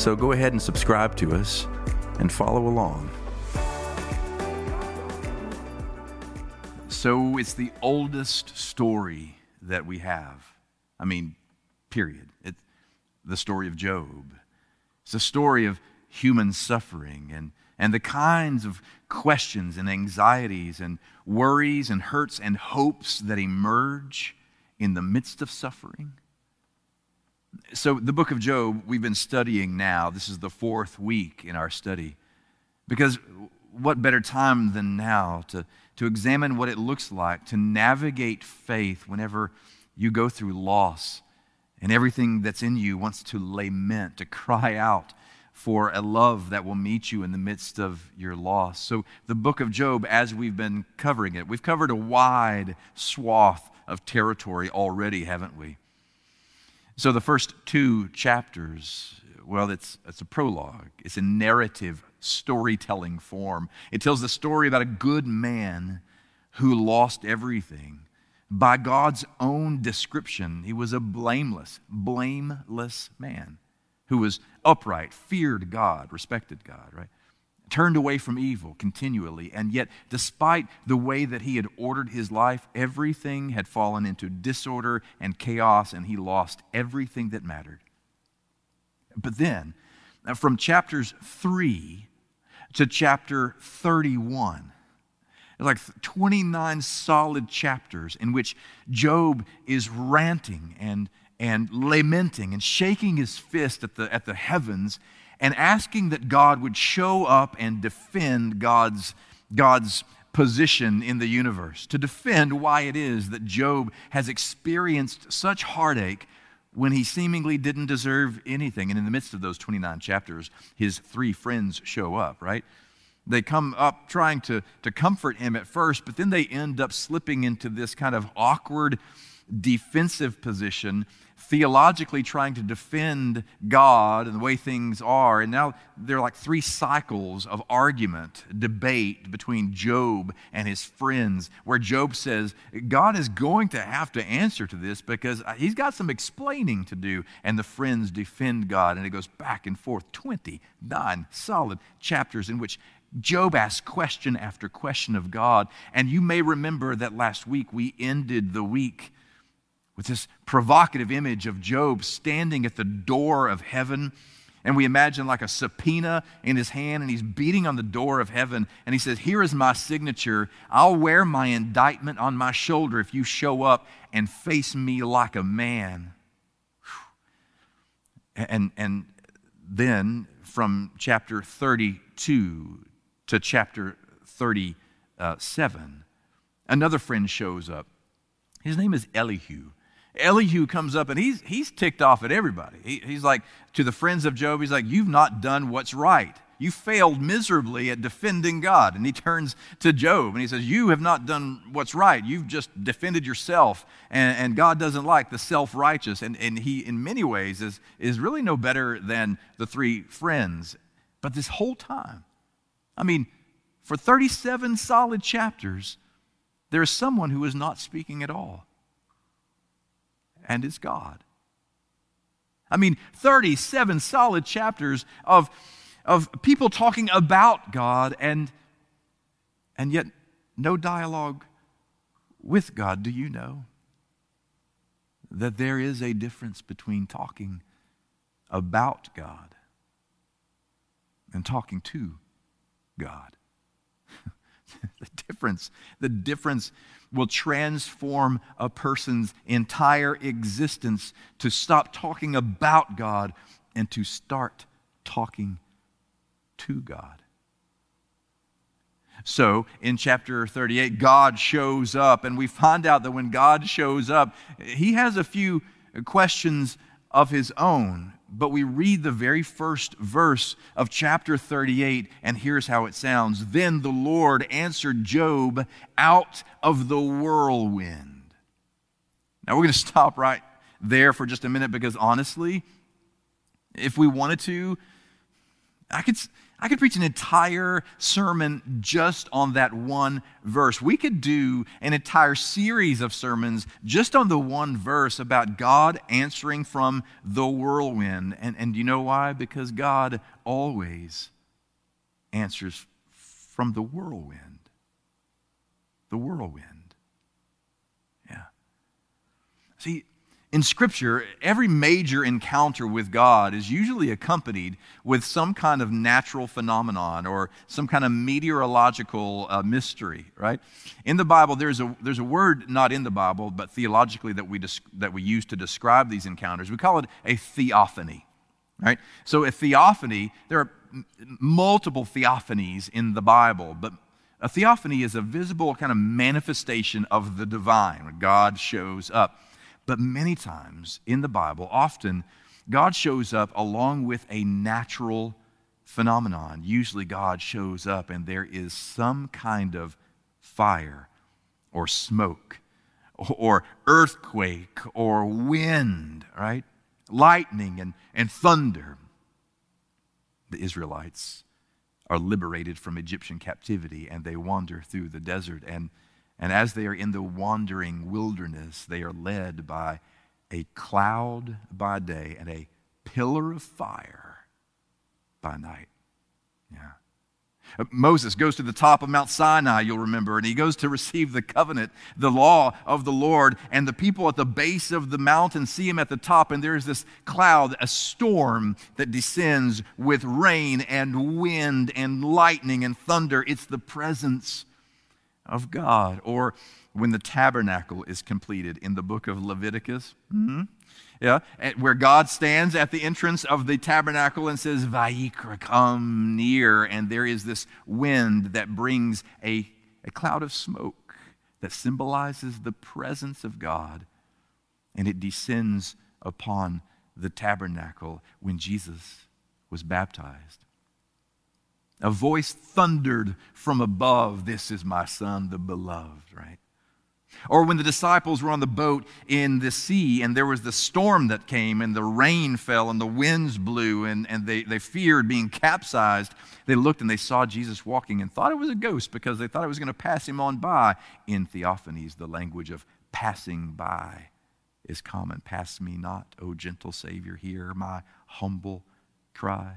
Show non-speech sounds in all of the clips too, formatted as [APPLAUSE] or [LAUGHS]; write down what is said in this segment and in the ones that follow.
So go ahead and subscribe to us and follow along. So it's the oldest story that we have. I mean, period. It's the story of Job. It's the story of human suffering and, and the kinds of questions and anxieties and worries and hurts and hopes that emerge in the midst of suffering. So, the book of Job, we've been studying now. This is the fourth week in our study. Because what better time than now to, to examine what it looks like to navigate faith whenever you go through loss and everything that's in you wants to lament, to cry out for a love that will meet you in the midst of your loss. So, the book of Job, as we've been covering it, we've covered a wide swath of territory already, haven't we? So, the first two chapters, well, it's, it's a prologue, it's a narrative storytelling form. It tells the story about a good man who lost everything. By God's own description, he was a blameless, blameless man who was upright, feared God, respected God, right? Turned away from evil continually, and yet, despite the way that he had ordered his life, everything had fallen into disorder and chaos, and he lost everything that mattered. But then, uh, from chapters 3 to chapter 31. Like 29 solid chapters in which Job is ranting and, and lamenting and shaking his fist at the, at the heavens and asking that God would show up and defend God's, God's position in the universe, to defend why it is that Job has experienced such heartache when he seemingly didn't deserve anything. And in the midst of those 29 chapters, his three friends show up, right? They come up trying to, to comfort him at first, but then they end up slipping into this kind of awkward defensive position theologically trying to defend God and the way things are. And now there are like three cycles of argument, debate between Job and his friends, where Job says, God is going to have to answer to this because he's got some explaining to do. And the friends defend God. And it goes back and forth 29 solid chapters in which Job asks question after question of God. And you may remember that last week we ended the week with this provocative image of Job standing at the door of heaven. And we imagine like a subpoena in his hand, and he's beating on the door of heaven. And he says, Here is my signature. I'll wear my indictment on my shoulder if you show up and face me like a man. And, and then from chapter 32 to chapter 37, another friend shows up. His name is Elihu. Elihu comes up and he's, he's ticked off at everybody. He, he's like, to the friends of Job, he's like, You've not done what's right. You failed miserably at defending God. And he turns to Job and he says, You have not done what's right. You've just defended yourself. And, and God doesn't like the self righteous. And, and he, in many ways, is, is really no better than the three friends. But this whole time, I mean, for 37 solid chapters, there is someone who is not speaking at all and is God. I mean, 37 solid chapters of, of people talking about God and, and yet no dialogue with God. Do you know that there is a difference between talking about God and talking to God? [LAUGHS] [LAUGHS] the difference, the difference will transform a person's entire existence to stop talking about God and to start talking to God. So, in chapter 38, God shows up, and we find out that when God shows up, he has a few questions of his own. But we read the very first verse of chapter 38, and here's how it sounds Then the Lord answered Job out of the whirlwind. Now we're going to stop right there for just a minute because honestly, if we wanted to, I could, I could preach an entire sermon just on that one verse. We could do an entire series of sermons just on the one verse about God answering from the whirlwind. And, and you know why? Because God always answers from the whirlwind. The whirlwind. Yeah. See, in Scripture, every major encounter with God is usually accompanied with some kind of natural phenomenon or some kind of meteorological uh, mystery, right? In the Bible, there's a, there's a word not in the Bible, but theologically that we, that we use to describe these encounters. We call it a theophany, right? So, a theophany, there are m- multiple theophanies in the Bible, but a theophany is a visible kind of manifestation of the divine God shows up. But many times in the Bible, often God shows up along with a natural phenomenon. Usually, God shows up and there is some kind of fire or smoke or earthquake or wind, right? Lightning and, and thunder. The Israelites are liberated from Egyptian captivity and they wander through the desert. And and as they are in the wandering wilderness, they are led by a cloud by day and a pillar of fire by night. Yeah. Uh, Moses goes to the top of Mount Sinai, you'll remember, and he goes to receive the covenant, the law of the Lord. And the people at the base of the mountain see him at the top, and there's this cloud, a storm that descends with rain and wind and lightning and thunder. It's the presence of God. Or when the tabernacle is completed in the book of Leviticus. Mm-hmm. Yeah, where God stands at the entrance of the tabernacle and says, Vayikra, come near. And there is this wind that brings a, a cloud of smoke that symbolizes the presence of God. And it descends upon the tabernacle when Jesus was baptized. A voice thundered from above, This is my son, the beloved, right? Or when the disciples were on the boat in the sea and there was the storm that came and the rain fell and the winds blew and, and they, they feared being capsized, they looked and they saw Jesus walking and thought it was a ghost because they thought it was going to pass him on by. In theophanies, the language of passing by is common. Pass me not, O gentle Savior, hear my humble cry.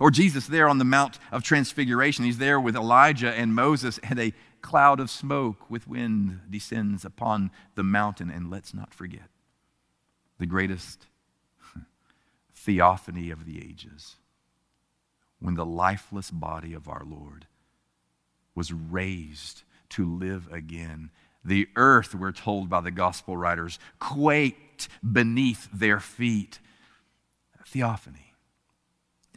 Or Jesus there on the Mount of Transfiguration, he's there with Elijah and Moses, and a cloud of smoke with wind descends upon the mountain. And let's not forget the greatest [LAUGHS] theophany of the ages when the lifeless body of our Lord was raised to live again. The earth, we're told by the gospel writers, quaked beneath their feet. Theophany.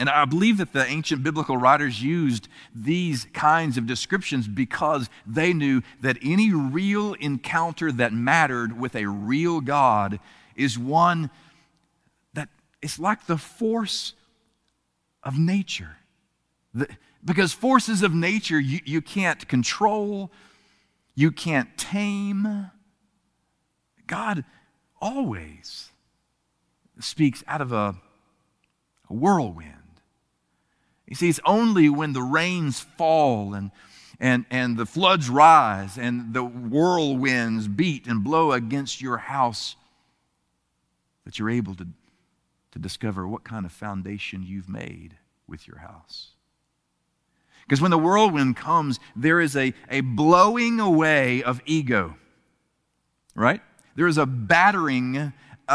And I believe that the ancient biblical writers used these kinds of descriptions because they knew that any real encounter that mattered with a real God is one that is like the force of nature. The, because forces of nature you, you can't control, you can't tame. God always speaks out of a, a whirlwind. You see, it's only when the rains fall and, and, and the floods rise and the whirlwinds beat and blow against your house that you're able to, to discover what kind of foundation you've made with your house. Because when the whirlwind comes, there is a, a blowing away of ego, right? There is a battering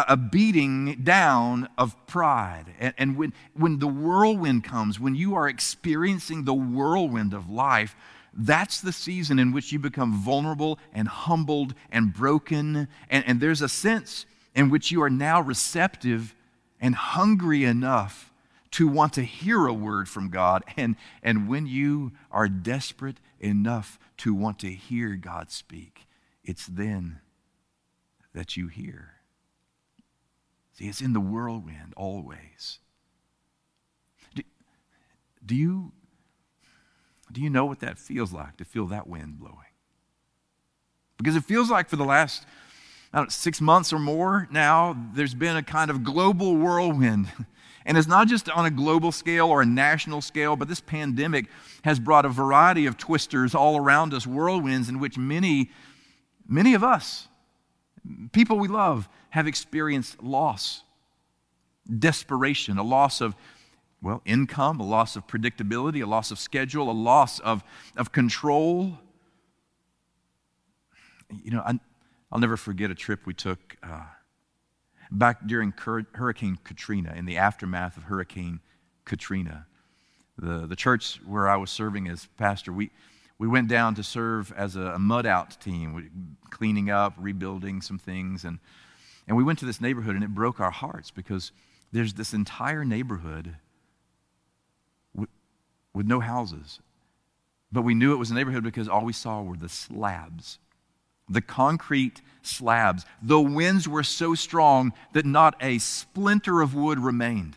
a beating down of pride. And, and, when, when the whirlwind comes, when you are experiencing the whirlwind of life, that's the season in which you become vulnerable and humbled and broken. And, and there's a sense in which you are now receptive and hungry enough to want to hear a word from God. And, and when you are desperate enough to want to hear God speak, it's then that you hear. See, it's in the whirlwind always. Do, do, you, do you know what that feels like to feel that wind blowing? Because it feels like for the last know, six months or more now, there's been a kind of global whirlwind. [LAUGHS] And it's not just on a global scale or a national scale, but this pandemic has brought a variety of twisters all around us, whirlwinds in which many, many of us, people we love, have experienced loss, desperation, a loss of, well, income, a loss of predictability, a loss of schedule, a loss of, of control. You know, I, will never forget a trip we took uh, back during Hurricane Katrina, in the aftermath of Hurricane Katrina. The, the church where I was serving as pastor, we, we went down to serve as a, a mud out team, cleaning up, rebuilding some things. And, and we went to this neighborhood, and it broke our hearts because there's this entire neighborhood with, with no houses. But we knew it was a neighborhood because all we saw were the slabs the concrete slabs. The winds were so strong that not a splinter of wood remained.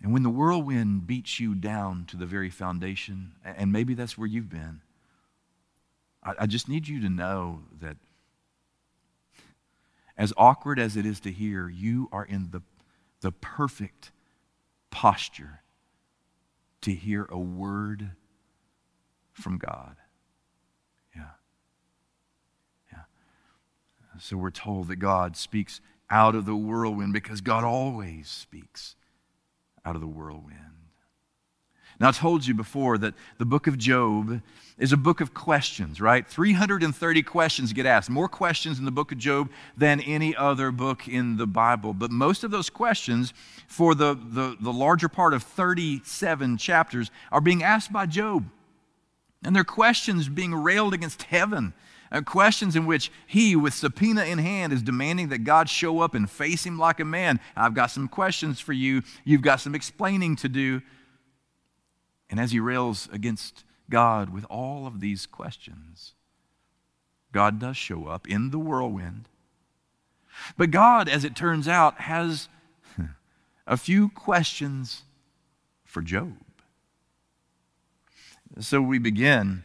And when the whirlwind beats you down to the very foundation, and maybe that's where you've been, I, I just need you to know that as awkward as it is to hear, you are in the, the perfect posture to hear a word from God. Yeah. Yeah. So we're told that God speaks out of the whirlwind because God always speaks out of the whirlwind. Now, I told you before that the book of Job is a book of questions, right? 330 questions get asked, more questions in the book of Job than any other book in the Bible. But most of those questions, for the, the, the larger part of 37 chapters, are being asked by Job. And they're questions being railed against heaven uh, questions in which he, with subpoena in hand, is demanding that God show up and face him like a man. I've got some questions for you. You've got some explaining to do. And as he rails against God with all of these questions, God does show up in the whirlwind. But God, as it turns out, has [LAUGHS] a few questions for Job. So we begin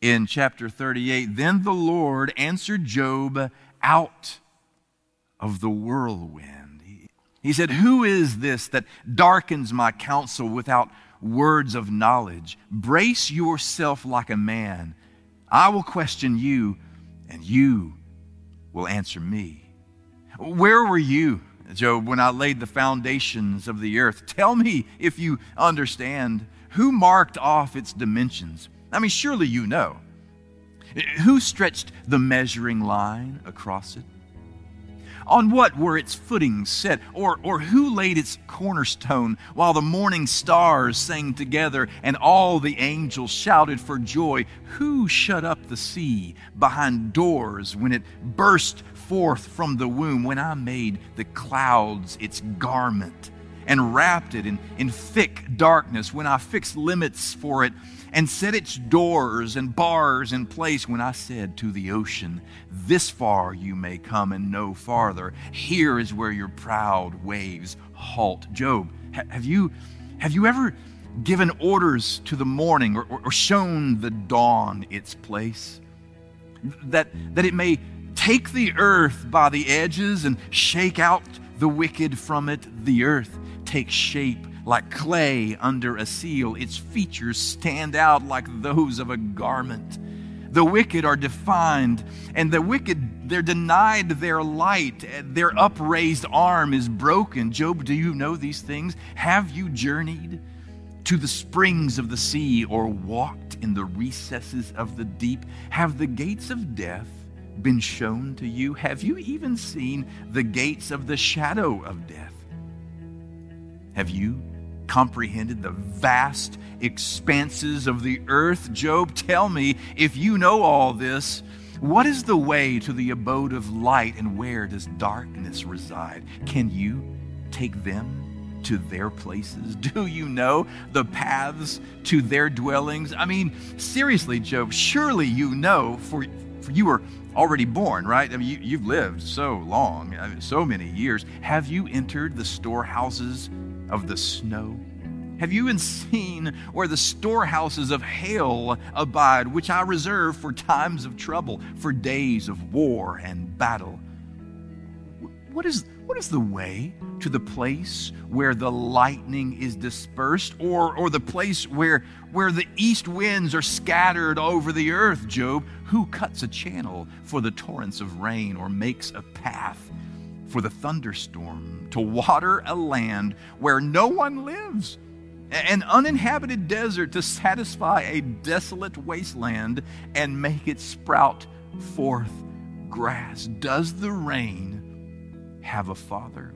in chapter 38 Then the Lord answered Job out of the whirlwind. He said, Who is this that darkens my counsel without words of knowledge? Brace yourself like a man. I will question you, and you will answer me. Where were you, Job, when I laid the foundations of the earth? Tell me if you understand. Who marked off its dimensions? I mean, surely you know. Who stretched the measuring line across it? On what were its footings set? Or, or who laid its cornerstone while the morning stars sang together and all the angels shouted for joy? Who shut up the sea behind doors when it burst forth from the womb, when I made the clouds its garment and wrapped it in, in thick darkness, when I fixed limits for it? And set its doors and bars in place when I said to the ocean, This far you may come and no farther. Here is where your proud waves halt. Job, have you, have you ever given orders to the morning or, or shown the dawn its place? That, that it may take the earth by the edges and shake out the wicked from it. The earth takes shape like clay under a seal. Its features stand out like those of a garment. The wicked are defined, and the wicked, they're denied their light. Their upraised arm is broken. Job, do you know these things? Have you journeyed to the springs of the sea or walked in the recesses of the deep? Have the gates of death been shown to you? Have you even seen the gates of the shadow of death? Have you comprehended the vast expanses of the earth? Job, tell me, if you know all this, what is the way to the abode of light and where does darkness reside? Can you take them to their places? [LAUGHS] Do you know the paths to their dwellings? I mean, seriously, Job, surely you know, for, For you were already born, right? I mean, you, have lived so long, mean, so many years. Have you entered the storehouses of the snow? Have you even seen where the storehouses of hail abide, which I reserve for times of trouble, for days of war and battle? What is, what is the way to the place where the lightning is dispersed, or, or the place where, where the east winds are scattered over the earth, Job? Who cuts a channel for the torrents of rain, or makes a path for the thunderstorm to water a land where no one lives? an uninhabited desert to satisfy a desolate wasteland and make it sprout forth grass? Does the rain have a father?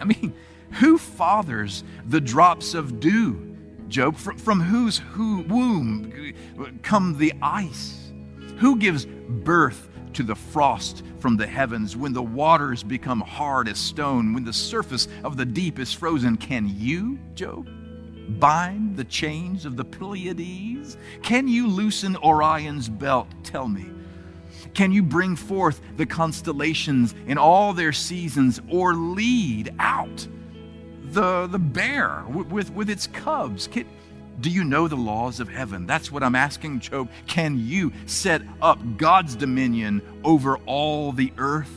I mean, who fathers the drops of dew, Job? From, from whose who womb come the ice? Who gives birth to the frost from the heavens when the waters become hard as stone, when the surface of the deep is frozen? Can you, Job, bind the chains of the Pleiades? Can you loosen Orion's belt? Tell me. Can you bring forth the constellations in all their seasons or lead out the, the bear with, with, with its cubs? Can, do you know the laws of heaven? That's what I'm asking Job. Can you set up God's dominion over all the earth?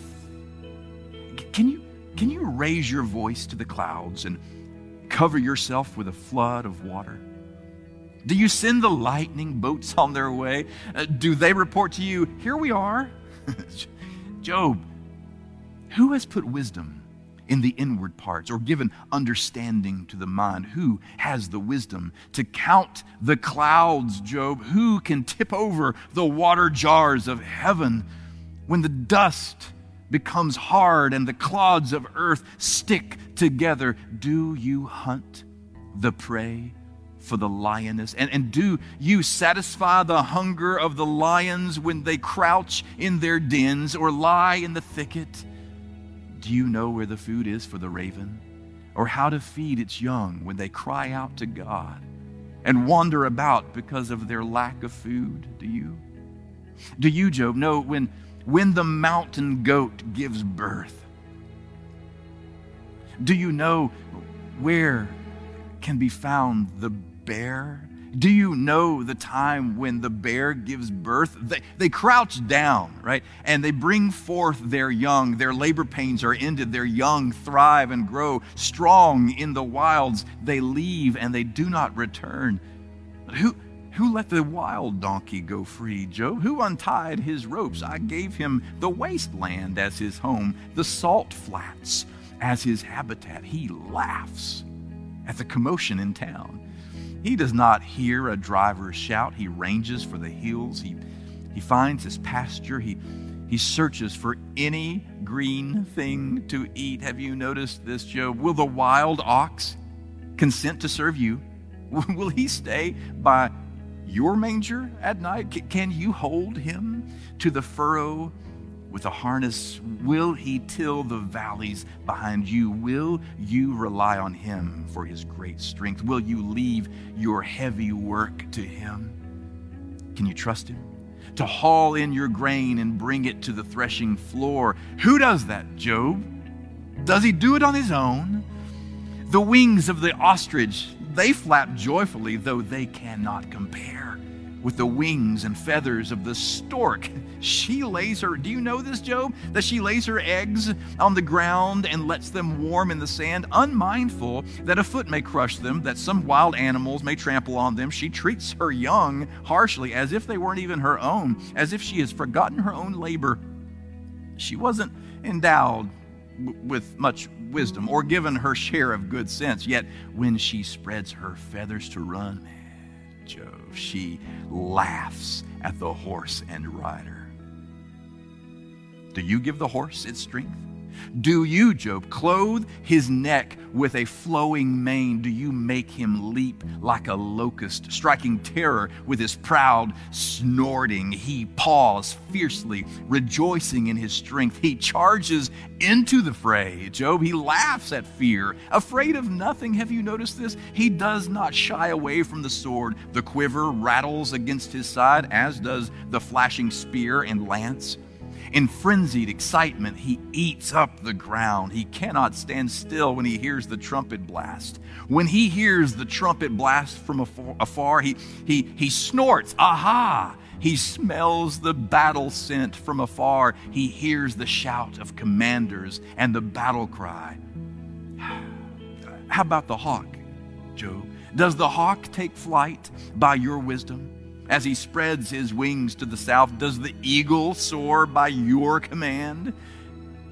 Can you, can you raise your voice to the clouds and cover yourself with a flood of water? Do you send the lightning boats on their way? Uh, do they report to you, Here we are? [LAUGHS] Job, who has put wisdom in the inward parts or given understanding to the mind? Who has the wisdom to count the clouds, Job? Who can tip over the water jars of heaven when the dust becomes hard and the clods of earth stick together? Do you hunt the prey? for the lioness? And, and do you satisfy the hunger of the lions when they crouch in their dens or lie in the thicket? Do you know where the food is for the raven? Or how to feed its young when they cry out to God and wander about because of their lack of food? Do you? Do you, Job, know when, when the mountain goat gives birth? Do you know where can be found the bear? Do you know the time when the bear gives birth? They, they crouch down, right? And they bring forth their young. Their labor pains are ended. Their young thrive and grow strong in the wilds. They leave and they do not return. But who, who let the wild donkey go free, Job? Who untied his ropes? I gave him the wasteland as his home, the salt flats as his habitat. He laughs at the commotion in town. He does not hear a driver's shout. He ranges for the hills. He, he finds his pasture. He, he searches for any green thing to eat. Have you noticed this, Job? Will the wild ox consent to serve you? [LAUGHS] Will he stay by your manger at night? Can you hold him to the furrow with a harness? Will he till the valleys behind you? Will you rely on him for his great strength? Will you leave your heavy work to him? Can you trust him? To haul in your grain and bring it to the threshing floor. Who does that, Job? Does he do it on his own? The wings of the ostrich, they flap joyfully, though they cannot compare with the wings and feathers of the stork. [LAUGHS] She lays her, do you know this, Job? That she lays her eggs on the ground and lets them warm in the sand, unmindful that a foot may crush them, that some wild animals may trample on them. She treats her young harshly as if they weren't even her own, as if she has forgotten her own labor. She wasn't endowed with much wisdom or given her share of good sense, yet when she spreads her feathers to run, man, Job she laughs at the horse and rider. Do you give the horse its strength? Do you, Job, clothe his neck with a flowing mane? Do you make him leap like a locust, striking terror with his proud snorting? He paws fiercely, rejoicing in his strength. He charges into the fray. Job, he laughs at fear, afraid of nothing. Have you noticed this? He does not shy away from the sword. The quiver rattles against his side, as does the flashing spear and lance. In frenzied excitement, he eats up the ground. He cannot stand still when he hears the trumpet blast. When he hears the trumpet blast from afar, he, he, he snorts, aha! He smells the battle scent from afar. He hears the shout of commanders and the battle cry. [SIGHS] How about the hawk, Job? Does the hawk take flight by your wisdom? As he spreads his wings to the south, does the eagle soar by your command?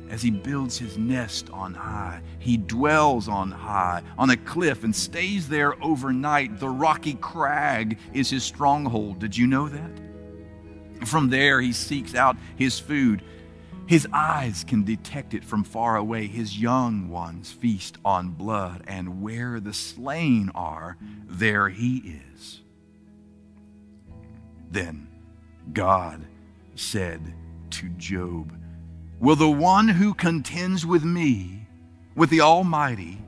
As he builds his nest on high, he dwells on high, on a cliff, and stays there overnight. The rocky crag is his stronghold. Did you know that? From there, he seeks out his food. His eyes can detect it from far away. His young ones feast on blood, and where the slain are, there he is. Then God said to Job, Will the one who contends with me, with the Almighty,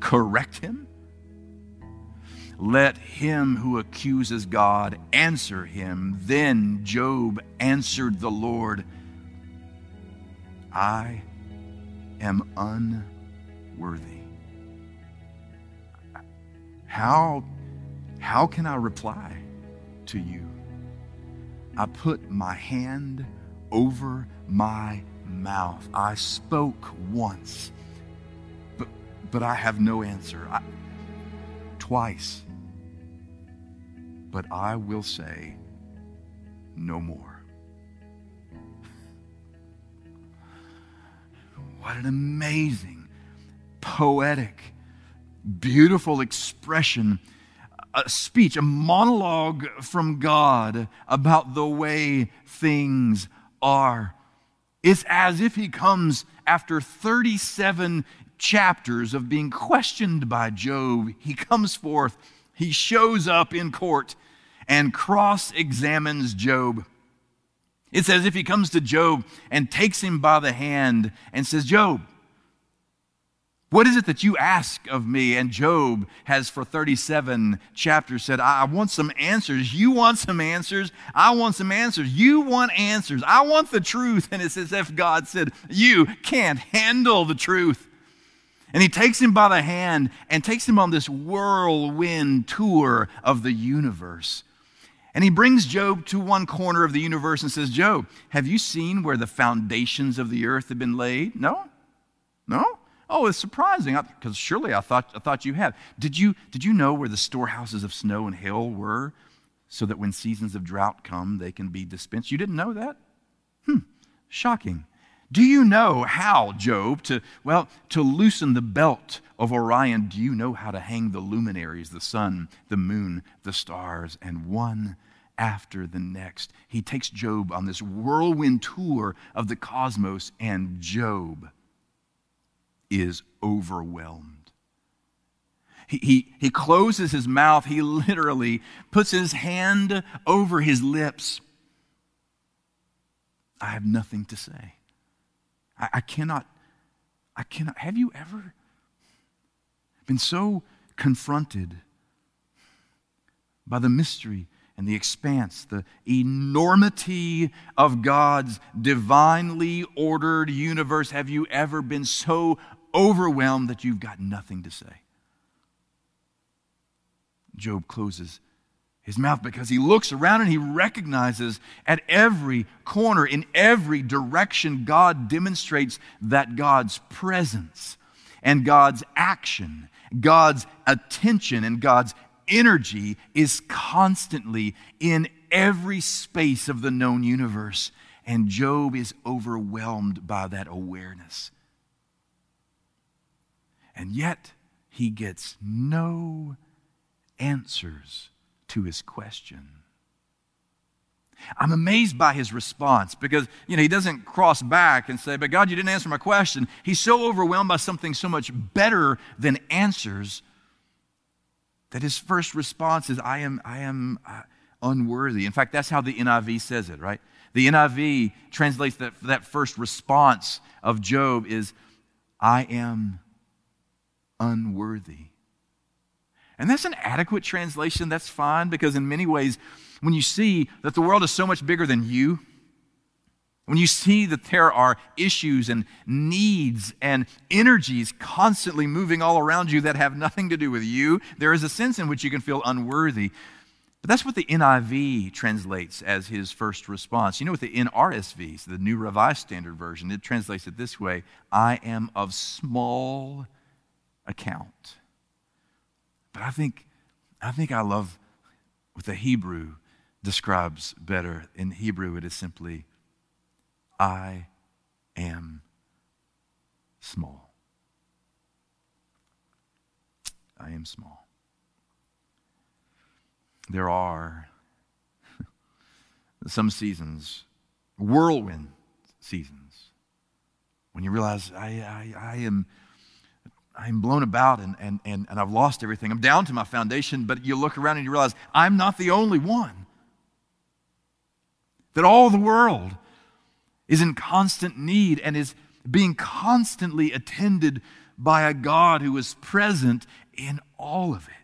correct him? Let him who accuses God answer him. Then Job answered the Lord, I am unworthy. How, how can I reply? To you. I put my hand over my mouth. I spoke once, but, but I have no answer. I, twice, but I will say no more. What an amazing, poetic, beautiful expression a speech, a monologue from God about the way things are. It's as if he comes after 37 chapters of being questioned by Job. He comes forth, he shows up in court and cross examines Job. It's as if he comes to Job and takes him by the hand and says, Job, what is it that you ask of me? And Job has, for 37 chapters, said, I want some answers. You want some answers. I want some answers. You want answers. I want the truth. And it's as if God said, You can't handle the truth. And he takes him by the hand and takes him on this whirlwind tour of the universe. And he brings Job to one corner of the universe and says, Job, have you seen where the foundations of the earth have been laid? No? No? Oh, it's surprising because surely I thought, I thought you had. Did you, did you know where the storehouses of snow and hail were so that when seasons of drought come, they can be dispensed? You didn't know that? Hmm, shocking. Do you know how, Job, to, well, to loosen the belt of Orion, do you know how to hang the luminaries, the sun, the moon, the stars, and one after the next? He takes Job on this whirlwind tour of the cosmos, and Job is overwhelmed. He, he, he closes his mouth. He literally puts his hand over his lips. I have nothing to say. I, I cannot, I cannot. Have you ever been so confronted by the mystery and the expanse, the enormity of God's divinely ordered universe. Have you ever been so overwhelmed that you've got nothing to say. Job closes his mouth because he looks around and he recognizes at every corner, in every direction, God demonstrates that God's presence and God's action, God's attention, and God's energy is constantly in every space of the known universe. And Job is overwhelmed by that awareness. And yet, he gets no answers to his question. I'm amazed by his response because, you know, he doesn't cross back and say, But God, you didn't answer my question. He's so overwhelmed by something so much better than answers that his first response is, I am, I am uh, unworthy. In fact, that's how the NIV says it, right? The NIV translates that, that first response of Job is, I am unworthy. And that's an adequate translation. That's fine because, in many ways, when you see that the world is so much bigger than you, when you see that there are issues and needs and energies constantly moving all around you that have nothing to do with you, there is a sense in which you can feel unworthy. But that's what the NIV translates as his first response. You know what the NRSV, the New Revised Standard Version, it translates it this way I am of small account. But I think, I think I love what the Hebrew describes better. In Hebrew, it is simply, I am small. I am small. There are [LAUGHS] some seasons, whirlwind seasons, when you realize I, I, I am I'm blown about and, and, and, and I've lost everything. I'm down to my foundation, but you look around and you realize I'm not the only one. That all the world is in constant need and is being constantly attended by a God who is present in all of it.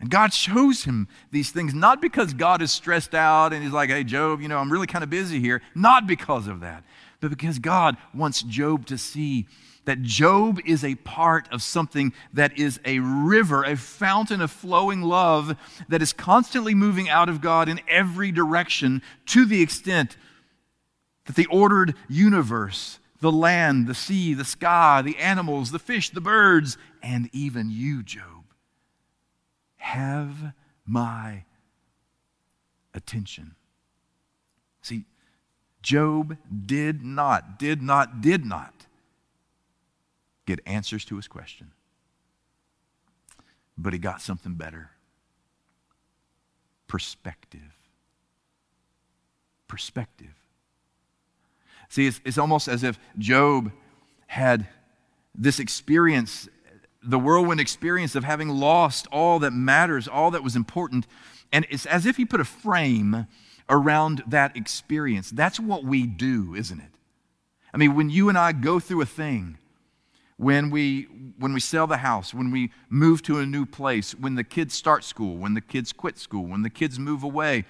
And God shows him these things not because God is stressed out and he's like, hey, Job, you know, I'm really kind of busy here. Not because of that, but because God wants Job to see that Job is a part of something that is a river, a fountain of flowing love that is constantly moving out of God in every direction to the extent that the ordered universe, the land, the sea, the sky, the animals, the fish, the birds, and even you, Job, have my attention. See, Job did not, did not, did not get answers to his question. But he got something better perspective. Perspective. See, it's, it's almost as if Job had this experience, the whirlwind experience of having lost all that matters, all that was important. And it's as if he put a frame around that experience. That's what we do, isn't it? I mean, when you and I go through a thing, when we, when we sell the house, when we move to a new place, when the kids start school, when the kids quit school, when the kids move away,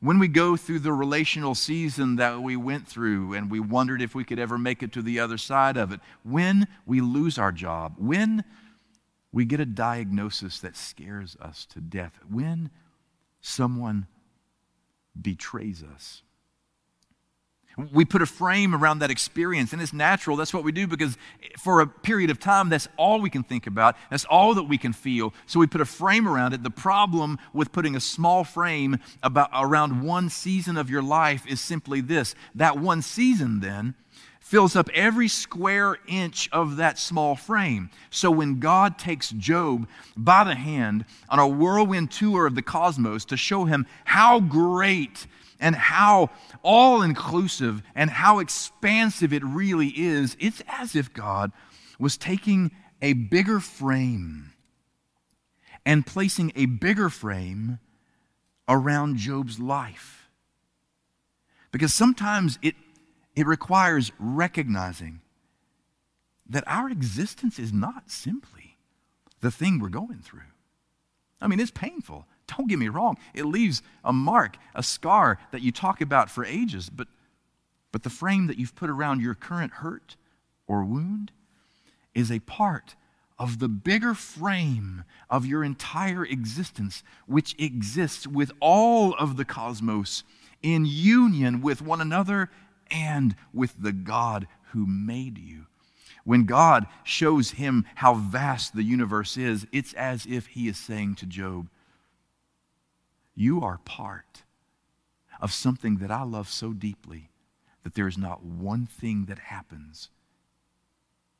when we go through the relational season that we went through and we wondered if we could ever make it to the other side of it, when we lose our job, when we get a diagnosis that scares us to death, when someone betrays us. We put a frame around that experience, and it's natural. That's what we do because for a period of time, that's all we can think about. That's all that we can feel. So we put a frame around it. The problem with putting a small frame about, around one season of your life is simply this that one season then fills up every square inch of that small frame. So when God takes Job by the hand on a whirlwind tour of the cosmos to show him how great and how all inclusive and how expansive it really is, it's as if God was taking a bigger frame and placing a bigger frame around Job's life. Because sometimes it, it requires recognizing that our existence is not simply the thing we're going through. I mean, it's painful. Don't get me wrong, it leaves a mark, a scar that you talk about for ages, but, but the frame that you've put around your current hurt or wound is a part of the bigger frame of your entire existence, which exists with all of the cosmos in union with one another and with the God who made you. When God shows him how vast the universe is, it's as if he is saying to Job, you are part of something that I love so deeply that there is not one thing that happens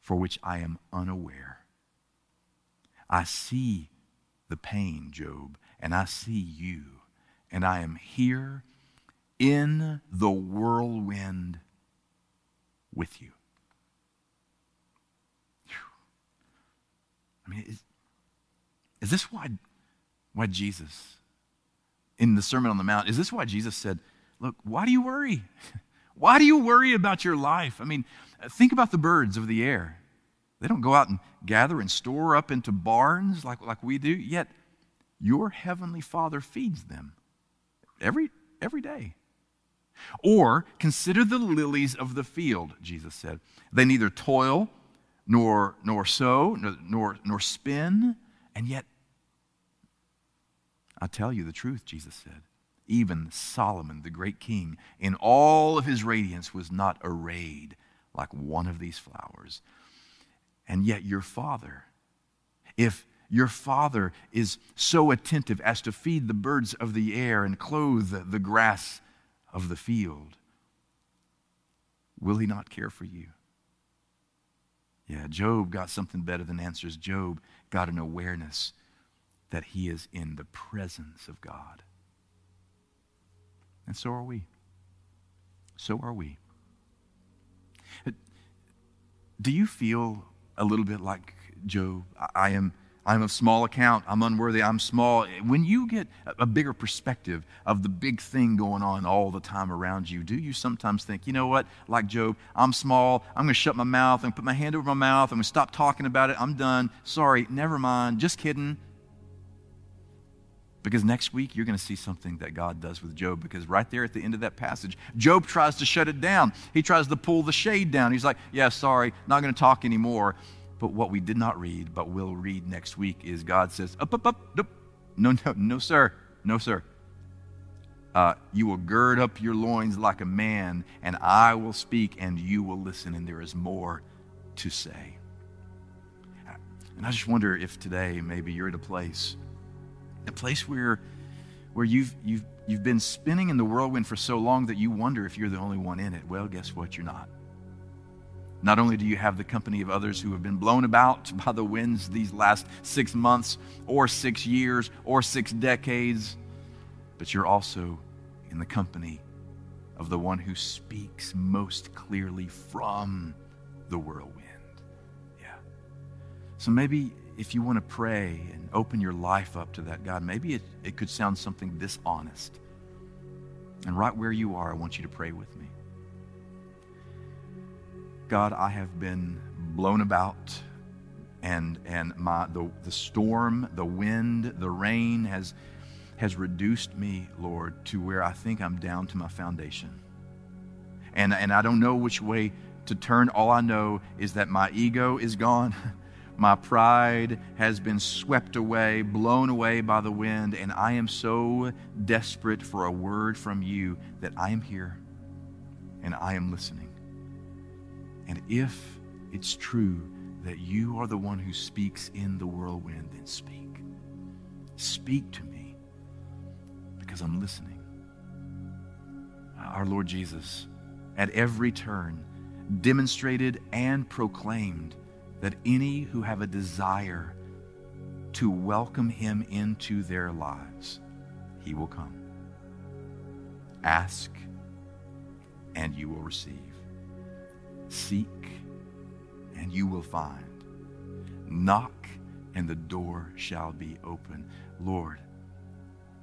for which I am unaware. I see the pain, Job, and I see you, and I am here in the whirlwind with you. I mean, is, is this why, why Jesus, in the Sermon on the Mount, is this why Jesus said, Look, why do you worry? [LAUGHS] Why do you worry about your life? I mean, think about the birds of the air. They don't go out and gather and store up into barns like, like we do, yet your heavenly Father feeds them every, every day. Or consider the lilies of the field, Jesus said. They neither toil nor, nor sow nor, nor, nor spin, and yet, I tell you the truth, Jesus said. Even Solomon, the great king, in all of his radiance, was not arrayed like one of these flowers. And yet, your Father, if your Father is so attentive as to feed the birds of the air and clothe the grass of the field, will He not care for you? Yeah, Job got something better than answers. Job got an awareness that he is in the presence of God. And so are we. So are we. Do you feel a little bit like Job? I am I'm of small account. I'm unworthy. I'm small. When you get a bigger perspective of the big thing going on all the time around you, do you sometimes think, you know what, like Job, I'm small. I'm going to shut my mouth. I'm going to put my hand over my mouth. I'm going to stop talking about it. I'm done. Sorry. Never mind. Just kidding. Because next week you're going to see something that God does with Job. Because right there at the end of that passage, Job tries to shut it down. He tries to pull the shade down. He's like, Yeah, sorry, not going to talk anymore. But what we did not read, but will read next week, is God says, Up, up, up, up. No, no, no, sir. No, sir. Uh, you will gird up your loins like a man, and I will speak, and you will listen, and there is more to say. And I just wonder if today maybe you're at a place a place where, where you've, you've, you've been spinning in the whirlwind for so long that you wonder if you're the only one in it. Well, guess what? You're not. Not only do you have the company of others who have been blown about [LAUGHS] by the winds these last six months, or six years, or six decades, but you're also in the company of the one who speaks most clearly from the whirlwind. Yeah. So maybe if you want to pray and open your life up to that God, maybe it, it could sound something dishonest. And right where you are, I want you to pray with me. God, I have been blown about and and my the, the storm, the wind, the rain has has reduced me, Lord, to where I think I'm down to my foundation. And and I don't know which way to turn. All I know is that my ego is gone. [LAUGHS] My pride has been swept away, blown away by the wind, and I am so desperate for a word from you that I am here and I am listening. And if it's true that you are the one who speaks in the whirlwind, then speak. Speak to me because I'm listening. Our Lord Jesus, at every turn, demonstrated and proclaimed that any who have a desire to welcome him into their lives, he will come. Ask, and you will receive. Seek, and you will find. Knock, and the door shall be open. Lord,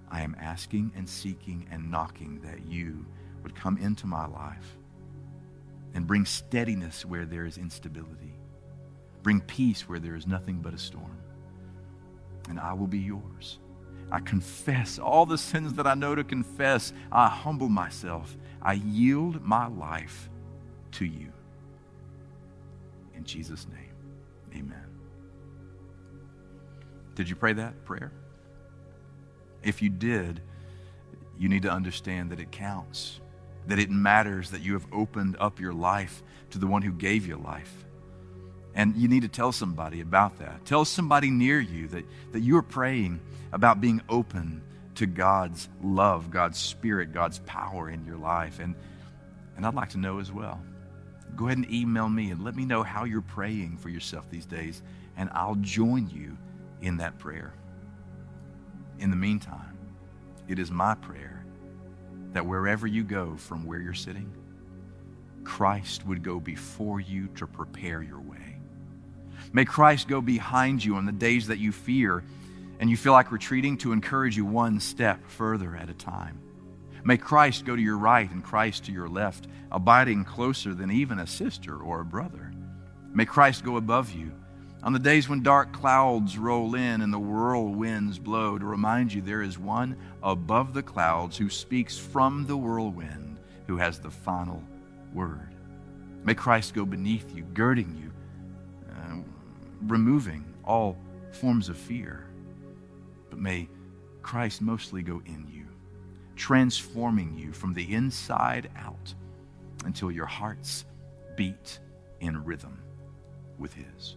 I am asking and seeking and knocking that you would come into my life and bring steadiness where there is instability Bring peace where there is nothing but a storm. And I will be yours. I confess all the sins that I know to confess. I humble myself. I yield my life to you. In Jesus' name, amen. Did you pray that prayer? If you did, you need to understand that it counts, that it matters that you have opened up your life to the one who gave you life and you need to tell somebody about that. Tell somebody near you that, that you are praying about being open to God's love, God's spirit, God's power in your life. And, and I'd like to know as well. Go ahead and email me and let me know how you're praying for yourself these days, and I'll join you in that prayer. In the meantime, it is my prayer that wherever you go from where you're sitting, Christ would go before you to prepare your way. May Christ go behind you on the days that you fear and you feel like retreating to encourage you one step further at a time. May Christ go to your right and Christ to your left, abiding closer than even a sister or a brother. May Christ go above you on the days when dark clouds roll in and the whirlwinds blow to remind you there is one above the clouds who speaks from the whirlwind, who has the final word. May Christ go beneath you, girding you, removing all forms of fear. But may Christ mostly go in you, transforming you from the inside out until your hearts beat in rhythm with His.